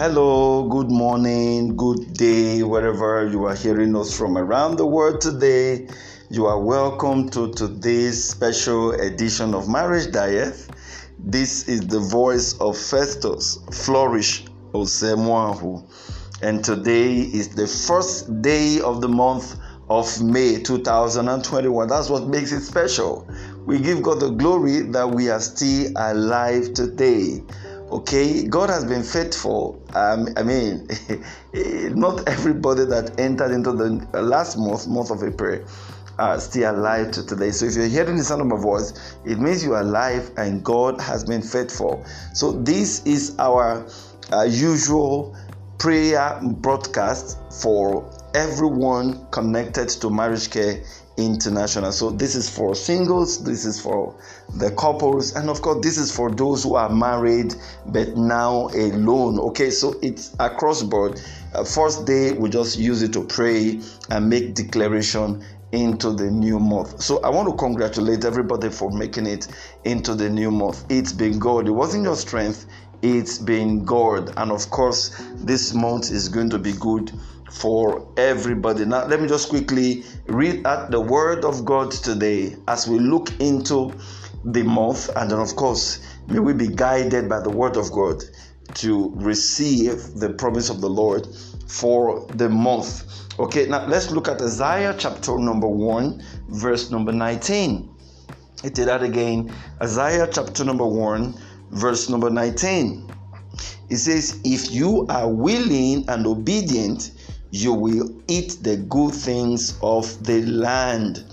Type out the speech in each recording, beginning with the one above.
Hello, good morning, good day, wherever you are hearing us from around the world today. You are welcome to today's special edition of Marriage Diet. This is the voice of Festus Flourish Osemwahu. And today is the first day of the month of May 2021. That's what makes it special. We give God the glory that we are still alive today. Okay, God has been faithful. Um, I mean, not everybody that entered into the last month, month of April, are still alive to today. So if you're hearing the sound of my voice, it means you are alive and God has been faithful. So this is our uh, usual prayer broadcast for everyone connected to Marriage Care International. So this is for singles, this is for the couples, and of course, this is for those who are married but now alone. Okay, so it's across board. Uh, first day, we just use it to pray and make declaration into the new month. So I want to congratulate everybody for making it into the new month. It's been God. It wasn't your strength, it's been God. And of course, this month is going to be good for everybody. Now, let me just quickly read at the word of God today as we look into the month, and then, of course, may we be guided by the word of God to receive the promise of the Lord for the month. Okay, now let's look at Isaiah chapter number 1, verse number 19. It did that again. Isaiah chapter number 1, verse number 19. It says, If you are willing and obedient, you will eat the good things of the land.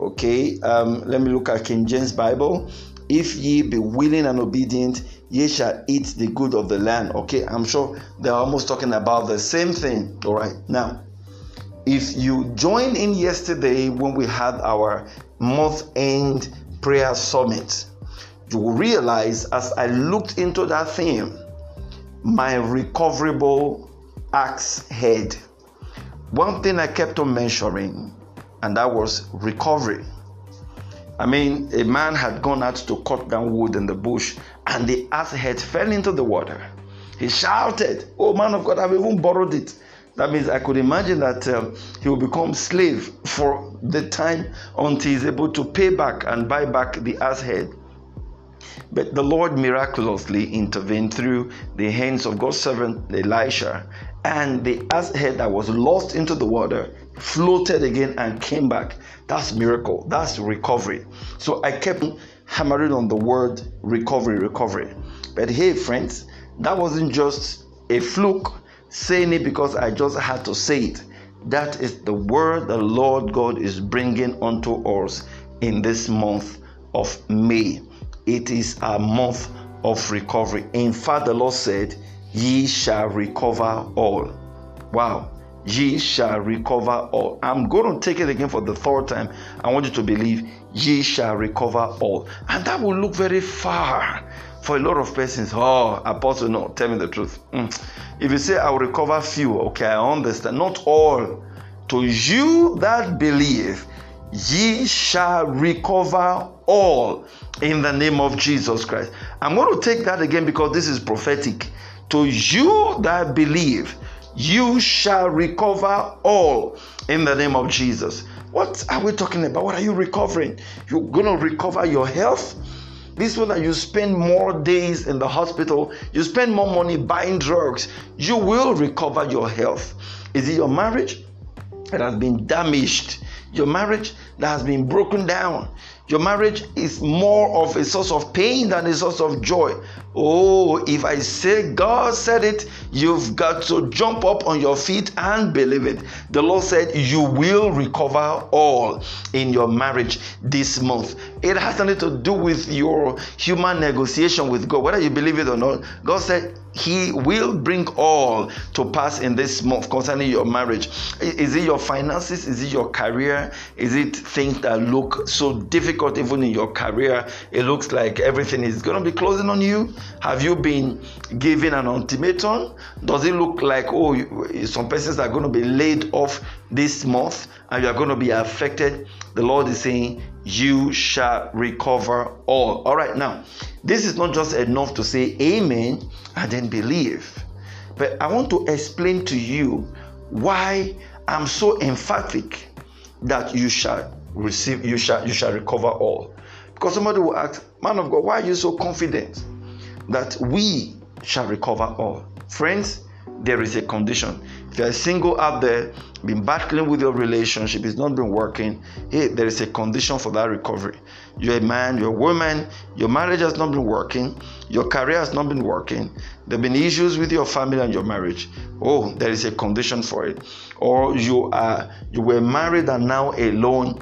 Okay, um, let me look at King James Bible. If ye be willing and obedient, ye shall eat the good of the land. Okay, I'm sure they're almost talking about the same thing. All right, now, if you joined in yesterday when we had our month end prayer summit, you will realize as I looked into that theme, my recoverable axe head one thing I kept on mentioning, and that was recovery. I mean, a man had gone out to cut down wood in the bush, and the axe head fell into the water. He shouted, Oh, man of God, I've even borrowed it. That means I could imagine that um, he will become slave for the time until he's able to pay back and buy back the ass head. But the Lord miraculously intervened through the hands of God's servant Elisha and the ass head that was lost into the water floated again and came back. That's miracle. That's recovery. So I kept hammering on the word recovery, recovery. But hey, friends, that wasn't just a fluke saying it because I just had to say it. That is the word the Lord God is bringing unto us in this month of May. It is a month of recovery. In fact, the Lord said, ye shall recover all. Wow. Ye shall recover all. I'm going to take it again for the third time. I want you to believe ye shall recover all. And that will look very far for a lot of persons. Oh, apostle, no, tell me the truth. Mm. If you say I will recover few, okay, I understand. Not all. To you that believe, ye shall recover all in the name of Jesus Christ. I'm going to take that again because this is prophetic. To you that believe, you shall recover all in the name of Jesus. What are we talking about? What are you recovering? You're going to recover your health. This one that you spend more days in the hospital, you spend more money buying drugs, you will recover your health. Is it your marriage that has been damaged? Your marriage that has been broken down. Your marriage is more of a source of pain than a source of joy. Oh, if I say God said it, you've got to jump up on your feet and believe it. The Lord said you will recover all in your marriage this month. It has nothing to do with your human negotiation with God, whether you believe it or not. God said he will bring all to pass in this month concerning your marriage. Is it your finances? Is it your career? Is it things that look so difficult even in your career? It looks like everything is going to be closing on you. Have you been given an ultimatum? Does it look like, oh, some persons are going to be laid off this month and you are going to be affected? The Lord is saying, you shall recover all. All right, now, this is not just enough to say amen and then believe. But I want to explain to you why I'm so emphatic that you shall receive, you shall, you shall recover all. Because somebody will ask, Man of God, why are you so confident that we shall recover all? Friends, there is a condition. If you're single out there, been battling with your relationship, it's not been working, hey, there is a condition for that recovery. You're a man, you're a woman, your marriage has not been working, your career has not been working, there have been issues with your family and your marriage. Oh, there is a condition for it. Or you are you were married and now alone.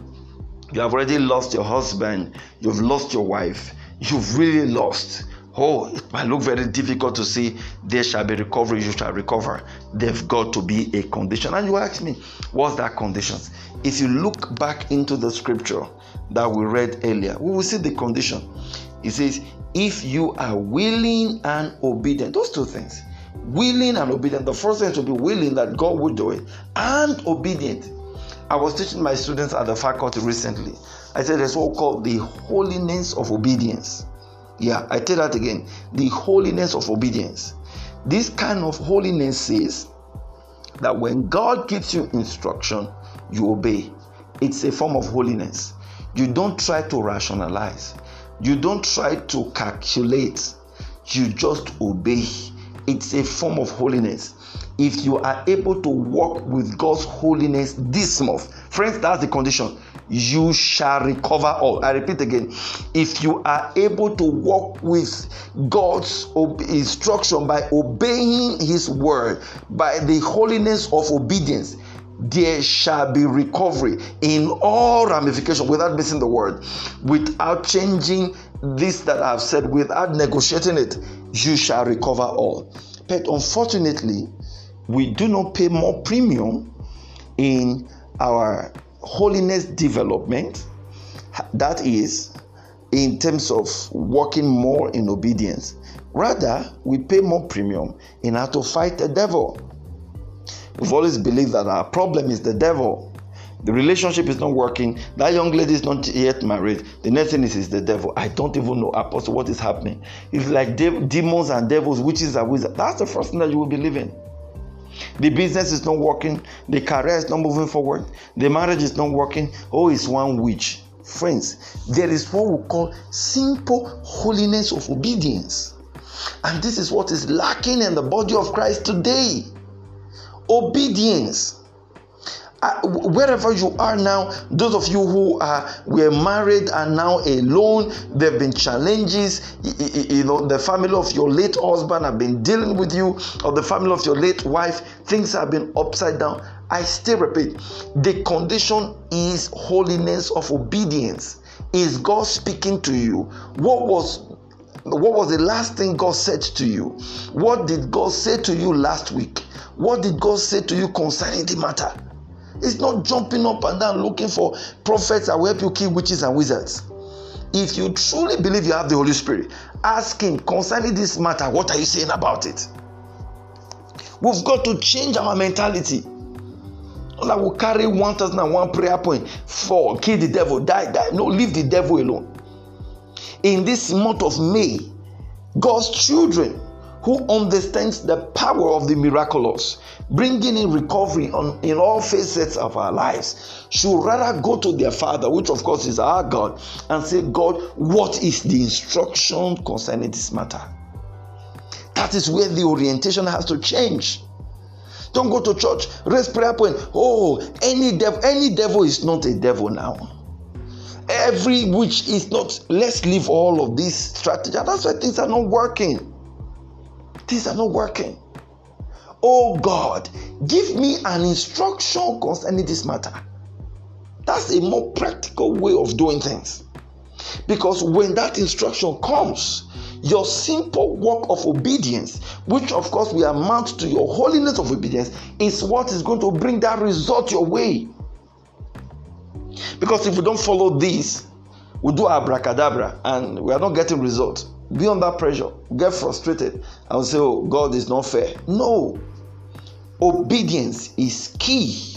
You have already lost your husband, you've lost your wife, you've really lost Oh, it might look very difficult to see there shall be recovery, you shall recover. There've got to be a condition. And you ask me, what's that condition? If you look back into the scripture that we read earlier, we will see the condition. It says, if you are willing and obedient, those two things. Willing and obedient. The first thing to be willing that God will do it, and obedient. I was teaching my students at the faculty recently. I said there's what called the holiness of obedience. Yeah, I tell that again. The holiness of obedience. This kind of holiness says that when God gives you instruction, you obey. It's a form of holiness. You don't try to rationalize, you don't try to calculate, you just obey. It's a form of holiness. If you are able to walk with God's holiness this month, friends, that's the condition you shall recover all. I repeat again if you are able to walk with God's instruction by obeying His word, by the holiness of obedience, there shall be recovery in all ramifications without missing the word, without changing this that I've said, without negotiating it. You shall recover all. But unfortunately, we do not pay more premium in our holiness development, that is, in terms of working more in obedience. Rather, we pay more premium in how to fight the devil. We've always believed that our problem is the devil. The relationship is not working. That young lady is not yet married. The next thing is, is the devil. I don't even know, Apostle, what is happening. It's like de- demons and devils, witches and wizards. That's the first thing that you will believe in. The business is not working. The career is not moving forward. The marriage is not working. Oh, it's one witch. Friends, there is what we call simple holiness of obedience. And this is what is lacking in the body of Christ today. Obedience Uh, wherever you are now, those of you who are were married and now alone, there have been challenges. You, you know, the family of your late husband have been dealing with you, or the family of your late wife, things have been upside down. I still repeat, the condition is holiness of obedience. Is God speaking to you? What was what was the last thing God said to you? What did God say to you last week? What did God say to you concerning the matter? It's not jumping up and down looking for prophets that will help you kill witches and wizards. If you truly believe you have the Holy Spirit, ask Him concerning this matter, what are you saying about it? We've got to change our mentality. That will carry 1001 prayer point for kill the devil, die, die. No, leave the devil alone. In this month of May, God's children who understands the power of the miraculous, bringing in recovery on, in all facets of our lives, should rather go to their Father, which of course is our God, and say, God, what is the instruction concerning this matter? That is where the orientation has to change. Don't go to church, raise prayer point. Oh, any devil, any devil is not a devil now. Every witch is not. Let's leave all of these strategies. That's why things are not working. Things are not working. Oh God, give me an instruction concerning this matter. That's a more practical way of doing things. Because when that instruction comes, your simple work of obedience, which of course will amount to your holiness of obedience, is what is going to bring that result your way. Because if we don't follow this, we do abracadabra and we are not getting results be under pressure, get frustrated, and say, Oh, God is not fair. No. Obedience is key.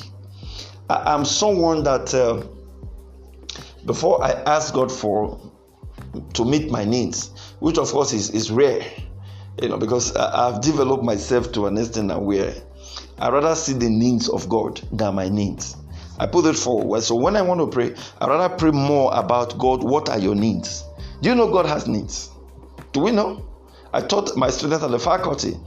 I, am someone that uh, before I ask God for to meet my needs, which of course is, is rare, You know, because I've developed myself to an extent where I rather see the needs of God than my needs. I put it forward. So when I want to pray, I rather pray more about God. What are your needs? Do you know God has needs? Do we know? I taught my students at the faculty,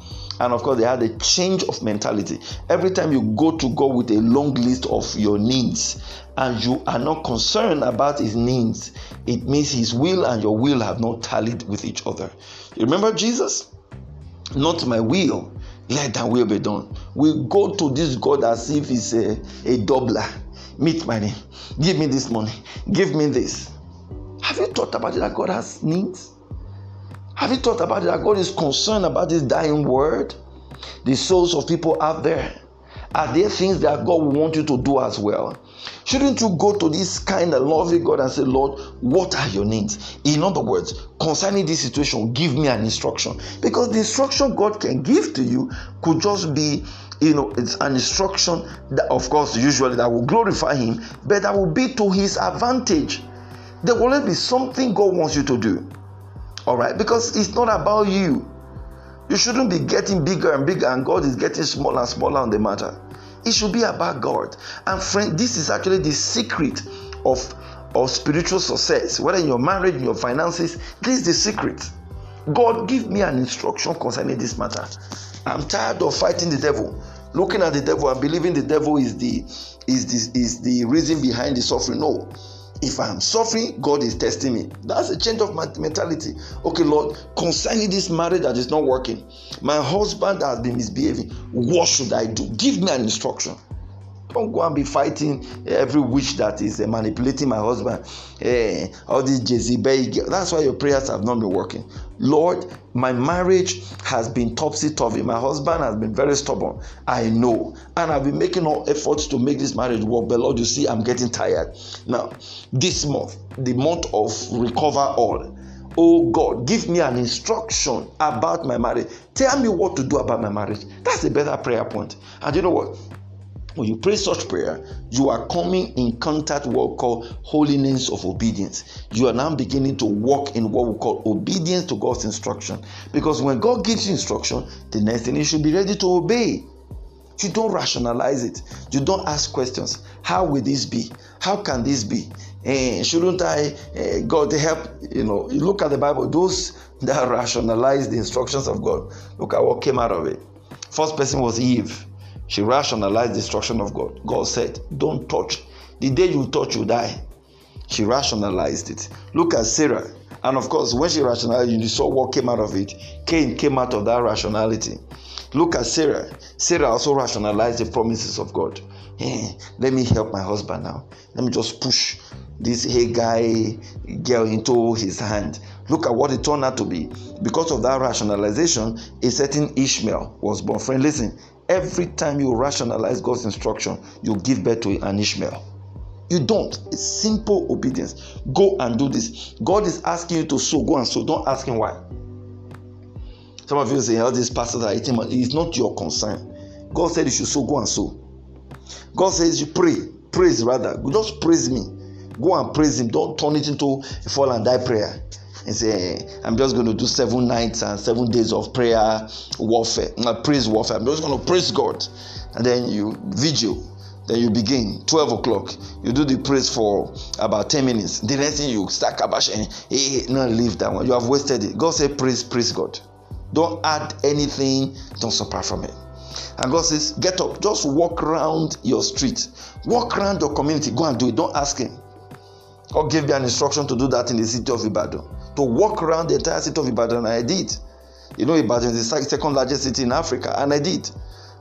and of course, they had a change of mentality. Every time you go to God with a long list of your needs and you are not concerned about His needs, it means His will and your will have not tallied with each other. You remember Jesus? Not my will, let thy will be done. We go to this God as if He's a, a doubler. Meet my name. Give me this money. Give me this. Have you thought about it that God has needs? Have you thought about that God is concerned about this dying word? The souls of people out there. Are there things that God will want you to do as well? Shouldn't you go to this kind of loving God and say, Lord, what are your needs? In other words, concerning this situation, give me an instruction. Because the instruction God can give to you could just be, you know, it's an instruction that, of course, usually that will glorify Him, but that will be to His advantage. There will be something God wants you to do. All right, because it's not about you. You shouldn't be getting bigger and bigger, and God is getting smaller and smaller on the matter. It should be about God. And friend, this is actually the secret of, of spiritual success. Whether in your marriage, in your finances, this is the secret. God, give me an instruction concerning this matter. I'm tired of fighting the devil, looking at the devil and believing the devil is the is the, is the reason behind the suffering. No. If I'm suffering, God is testing me. That's a change of mentality. Okay, Lord, concerning this marriage that is not working, my husband has been misbehaving. What should I do? Give me an instruction. Don't go and be fighting every witch that is uh, manipulating my husband. Eh, all these Jezebel. That's why your prayers have not been working. Lord, my marriage has been topsy turvy. My husband has been very stubborn. I know. And I've been making all efforts to make this marriage work. But Lord, you see, I'm getting tired. Now, this month, the month of recover all. Oh God, give me an instruction about my marriage. Tell me what to do about my marriage. That's a better prayer point. And you know what? When you pray such prayer, you are coming in contact with what we call holiness of obedience. You are now beginning to walk in what we call obedience to God's instruction. Because when God gives you instruction, the next thing you should be ready to obey. You don't rationalize it. You don't ask questions. How will this be? How can this be? Eh, shouldn't I, eh, God help? You know, you look at the Bible, those that rationalize the instructions of God, look at what came out of it. First person was Eve. She rationalized the instruction of God. God said, Don't touch. The day you touch, you die. She rationalized it. Look at Sarah. And of course, when she rationalized, you saw what came out of it. Cain came out of that rationality. Look at Sarah. Sarah also rationalized the promises of God. Hey, let me help my husband now. Let me just push this Hagar girl into his hand. Look at what it turned out to be. Because of that rationalization, a certain Ishmael was born. Friend, listen, Every time you rationalize God's instruction, you give birth to an Ishmael. You don't. It's simple obedience. Go and do this. God is asking you to sow. Go and sow. Don't ask him why. Some of you say, "All these pastors are eating money." It's not your concern. God said you should sow. Go and sow. God says you pray. Praise rather. Just praise me. Go and praise Him. Don't turn it into a fall and die prayer and say, I'm just going to do seven nights and seven days of prayer warfare, not praise warfare. I'm just going to praise God. And then you vigil. Then you begin 12 o'clock. You do the praise for about 10 minutes. The next thing you start kabash and eh, hey, eh, eh, no, leave that one. You have wasted it. God said, praise, praise God. Don't add anything, don't subtract from it. And God says, get up, just walk around your street, walk around your community, go and do it. Don't ask Him. God gave me an instruction to do that in the city of Ibadan to walk around the entire city of Ibadan, I did. You know, Ibadan is the second largest city in Africa, and I did.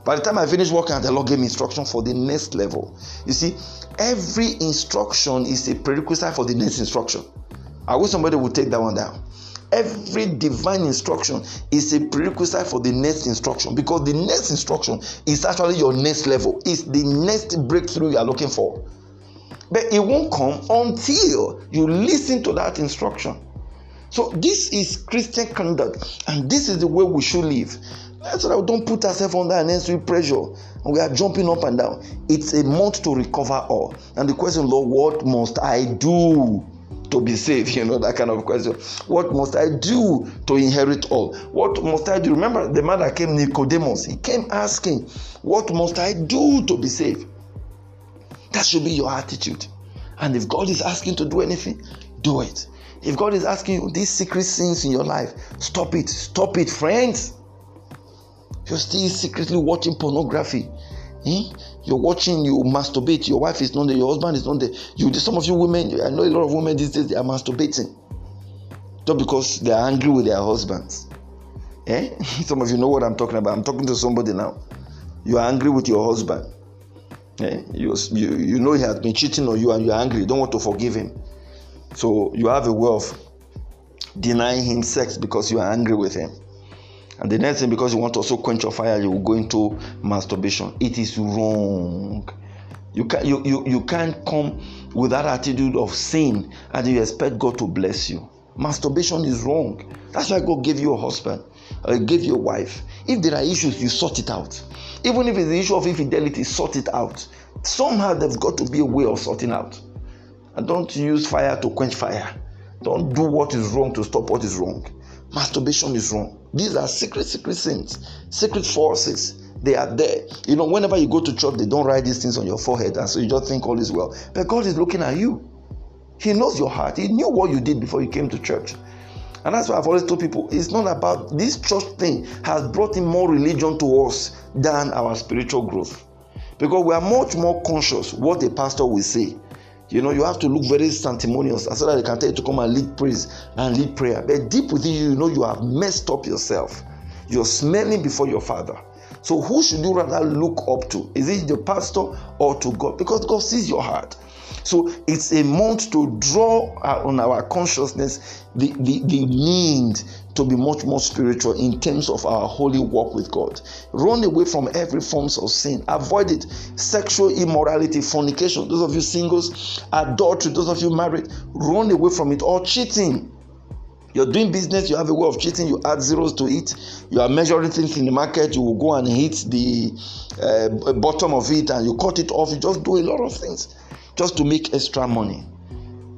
By the time I finished working, the Lord gave me instruction for the next level. You see, every instruction is a prerequisite for the next instruction. I wish somebody would take that one down. Every divine instruction is a prerequisite for the next instruction because the next instruction is actually your next level, it's the next breakthrough you are looking for. But it won't come until you listen to that instruction. So this is Christian conduct, and this is the way we should live. So that we don't put ourselves under unnecessary pressure we are jumping up and down. It's a month to recover all. And the question, Lord, what must I do to be saved? You know, that kind of question. What must I do to inherit all? What must I do? Remember the man that came, Nicodemus, he came asking, What must I do to be saved? That should be your attitude. And if God is asking to do anything, do it. If God is asking you these secret sins in your life, stop it. Stop it, friends. You're still secretly watching pornography. Eh? You're watching, you masturbate. Your wife is not there, your husband is not there. You, some of you women, I know a lot of women these days they are masturbating just because they are angry with their husbands. Eh? Some of you know what I'm talking about. I'm talking to somebody now. You are angry with your husband. Eh? You, you, you know he has been cheating on you and you're angry. You don't want to forgive him. So you have a way of denying him sex because you are angry with him. And the next thing, because you want to also quench your fire, you will go into masturbation. It is wrong. You, can, you, you, you can't come with that attitude of sin and you expect God to bless you. Masturbation is wrong. That's why God gave you a husband, or gave you a wife. If there are issues, you sort it out. Even if it's the issue of infidelity, sort it out. Somehow there's got to be a way of sorting out. And don't use fire to quench fire. Don't do what is wrong to stop what is wrong. Masturbation is wrong. These are secret, secret sins, secret forces. They are there. You know, whenever you go to church, they don't write these things on your forehead, and so you just think all is well. But God is looking at you. He knows your heart. He knew what you did before you came to church. And that's why I've always told people it's not about this church thing has brought in more religion to us than our spiritual growth. Because we are much more conscious what a pastor will say you know, you have to look very sanctimonious and so that they can tell you to come and lead praise and lead prayer. But deep within you, you know you have messed up yourself. You're smelling before your father. So who should you rather look up to? Is it the pastor or to God? Because God sees your heart. So it's a month to draw on our consciousness the, the, the need to be much more spiritual in terms of our holy walk with God. Run away from every forms of sin. Avoid it. Sexual immorality, fornication. Those of you singles, adultery. Those of you married, run away from it. Or cheating. You're doing business, you have a way of cheating, you add zeros to it. You are measuring things in the market, you will go and hit the uh, bottom of it and you cut it off. You just do a lot of things just to make extra money.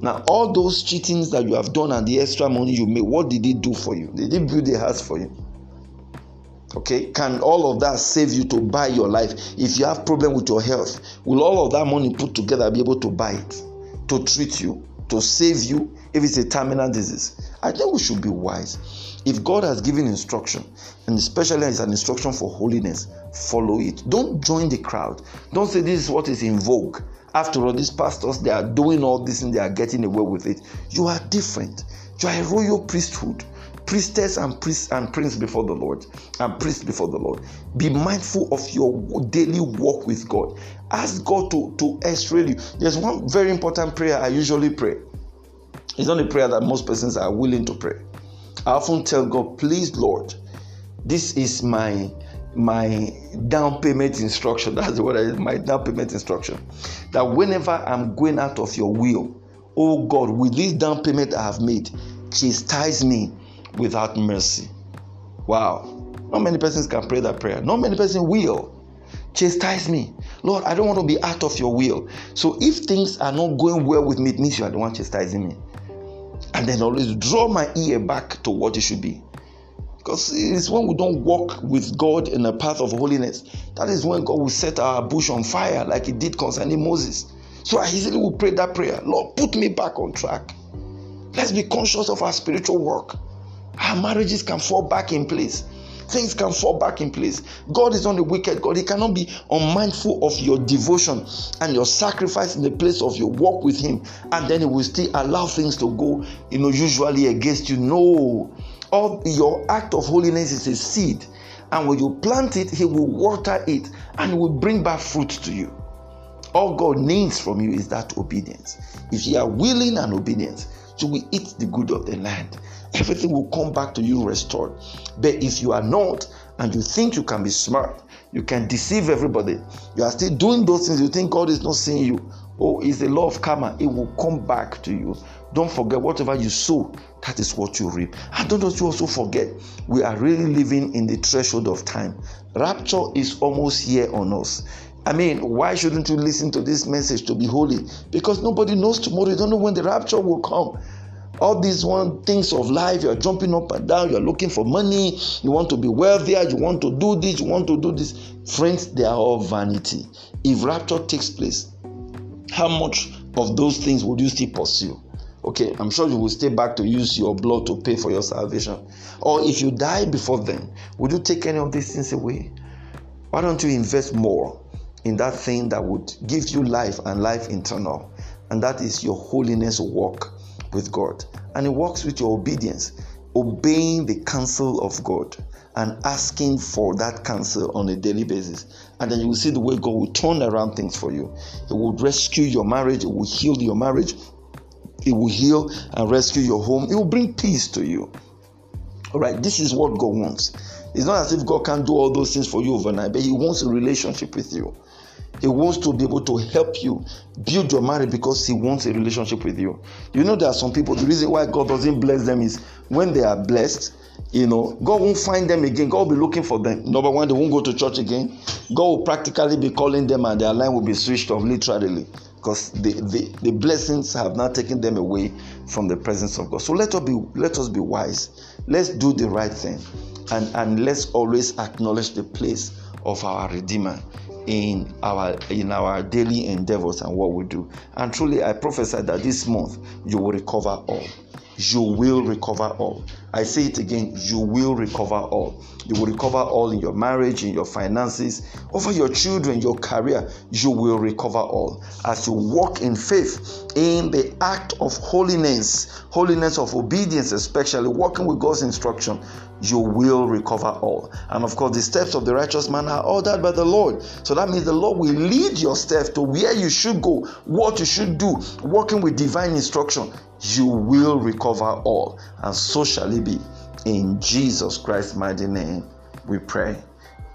Now, all those cheatings that you have done and the extra money you made, what did it do for you? Did it build a house for you? Okay, can all of that save you to buy your life? If you have problem with your health, will all of that money put together be able to buy it, to treat you, to save you if it's a terminal disease? I think we should be wise. If God has given instruction, and especially as an instruction for holiness, follow it. Don't join the crowd. Don't say this is what is in vogue. After all, these pastors, they are doing all this and they are getting away with it. You are different. You are a royal priesthood, priestess and priest and prince before the Lord, and priest before the Lord. Be mindful of your daily walk with God. Ask God to, to extract you. There's one very important prayer I usually pray. It's not a prayer that most persons are willing to pray. I often tell God, please, Lord, this is my my down payment instruction. That's what I my down payment instruction. That whenever I'm going out of your will, oh God, with this down payment I have made, chastise me without mercy. Wow. Not many persons can pray that prayer. Not many persons will. Chastise me. Lord, I don't want to be out of your will. So if things are not going well with me, it means you are the one chastising me. And then always draw my ear back to what it should be. Because it's when we don't walk with God in a path of holiness, that is when God will set our bush on fire, like He did concerning Moses. So I easily will pray that prayer Lord, put me back on track. Let's be conscious of our spiritual work. Our marriages can fall back in place. Things can fall back in place. God is not a wicked God. He cannot be unmindful of your devotion and your sacrifice in the place of your walk with Him, and then He will still allow things to go, you know, usually against you. No, all your act of holiness is a seed and when you plant it he will water it and will bring back fruit to you all god needs from you is that obedience if you are willing and obedient you will eat the good of the land everything will come back to you restored. But if you are not and you think you can be smart you can deceive everybody. You are still doing those things you think god is not seeing you. Oh it's the law of karma. It will come back to you. Don't forget whatever you sow that is what you reap. And don't you also forget we are really living in the threshold of time. Rapture is almost here on us. I mean, why shouldn't you listen to this message to be holy? Because nobody knows tomorrow. You don't know when the rapture will come. All these one things of life, you're jumping up and down, you're looking for money, you want to be wealthier, you want to do this, you want to do this. Friends, they are all vanity. If rapture takes place, how much of those things would you still pursue? Okay, I'm sure you will stay back to use your blood to pay for your salvation. Or if you die before then, would you take any of these things away? Why don't you invest more in that thing that would give you life and life eternal? And that is your holiness walk with God. And it works with your obedience, obeying the counsel of God and asking for that counsel on a daily basis. And then you will see the way God will turn around things for you. It will rescue your marriage, it will heal your marriage, it will heal and rescue your home, it will bring peace to you. All right, this is what God wants. It's not as if God can do all those things for you overnight, but He wants a relationship with you. He wants to be able to help you build your marriage because He wants a relationship with you. You know, there are some people, the reason why God doesn't bless them is when they are blessed, you know, God won't find them again. God will be looking for them. Number one, they won't go to church again. God will practically be calling them and their line will be switched off literally because the, the, the blessings have now taken them away from the presence of God. So let us be let us be wise. Let's do the right thing and, and let's always acknowledge the place of our Redeemer in our in our daily endeavors and what we do. And truly, I prophesy that this month you will recover all. You will recover all. I say it again, you will recover all. You will recover all in your marriage, in your finances, over your children, your career. You will recover all as you walk in faith in the act of holiness, holiness of obedience, especially walking with God's instruction. You will recover all. And of course, the steps of the righteous man are ordered by the Lord. So that means the Lord will lead your steps to where you should go, what you should do, walking with divine instruction. You will recover all. And so shall it be. In Jesus Christ's mighty name, we pray.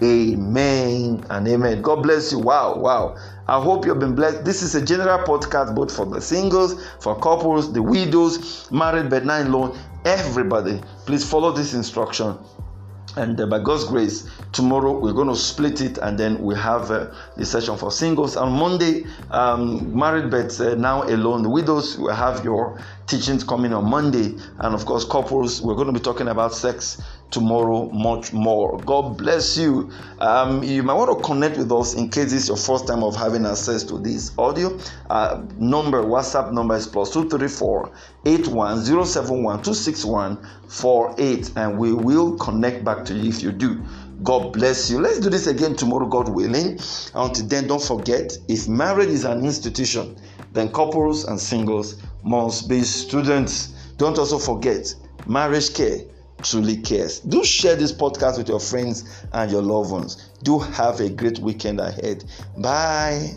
Amen and amen. God bless you. Wow, wow. I hope you've been blessed. This is a general podcast both for the singles, for couples, the widows, married but not alone, everybody. Please follow this instruction and uh, by God's grace, tomorrow we're going to split it, and then we have uh, the session for singles. On Monday, um, married but uh, now alone, widows will have your teachings coming on Monday, and of course, couples. We're going to be talking about sex tomorrow much more. God bless you. Um, you might want to connect with us in case this is your first time of having access to this audio. Uh, number WhatsApp number is plus two three four eight one zero seven one two six one four eight, and we will connect back to you if you do. God bless you. Let's do this again tomorrow, God willing. Until then, don't forget if marriage is an institution, then couples and singles must be students. Don't also forget marriage care truly cares. Do share this podcast with your friends and your loved ones. Do have a great weekend ahead. Bye.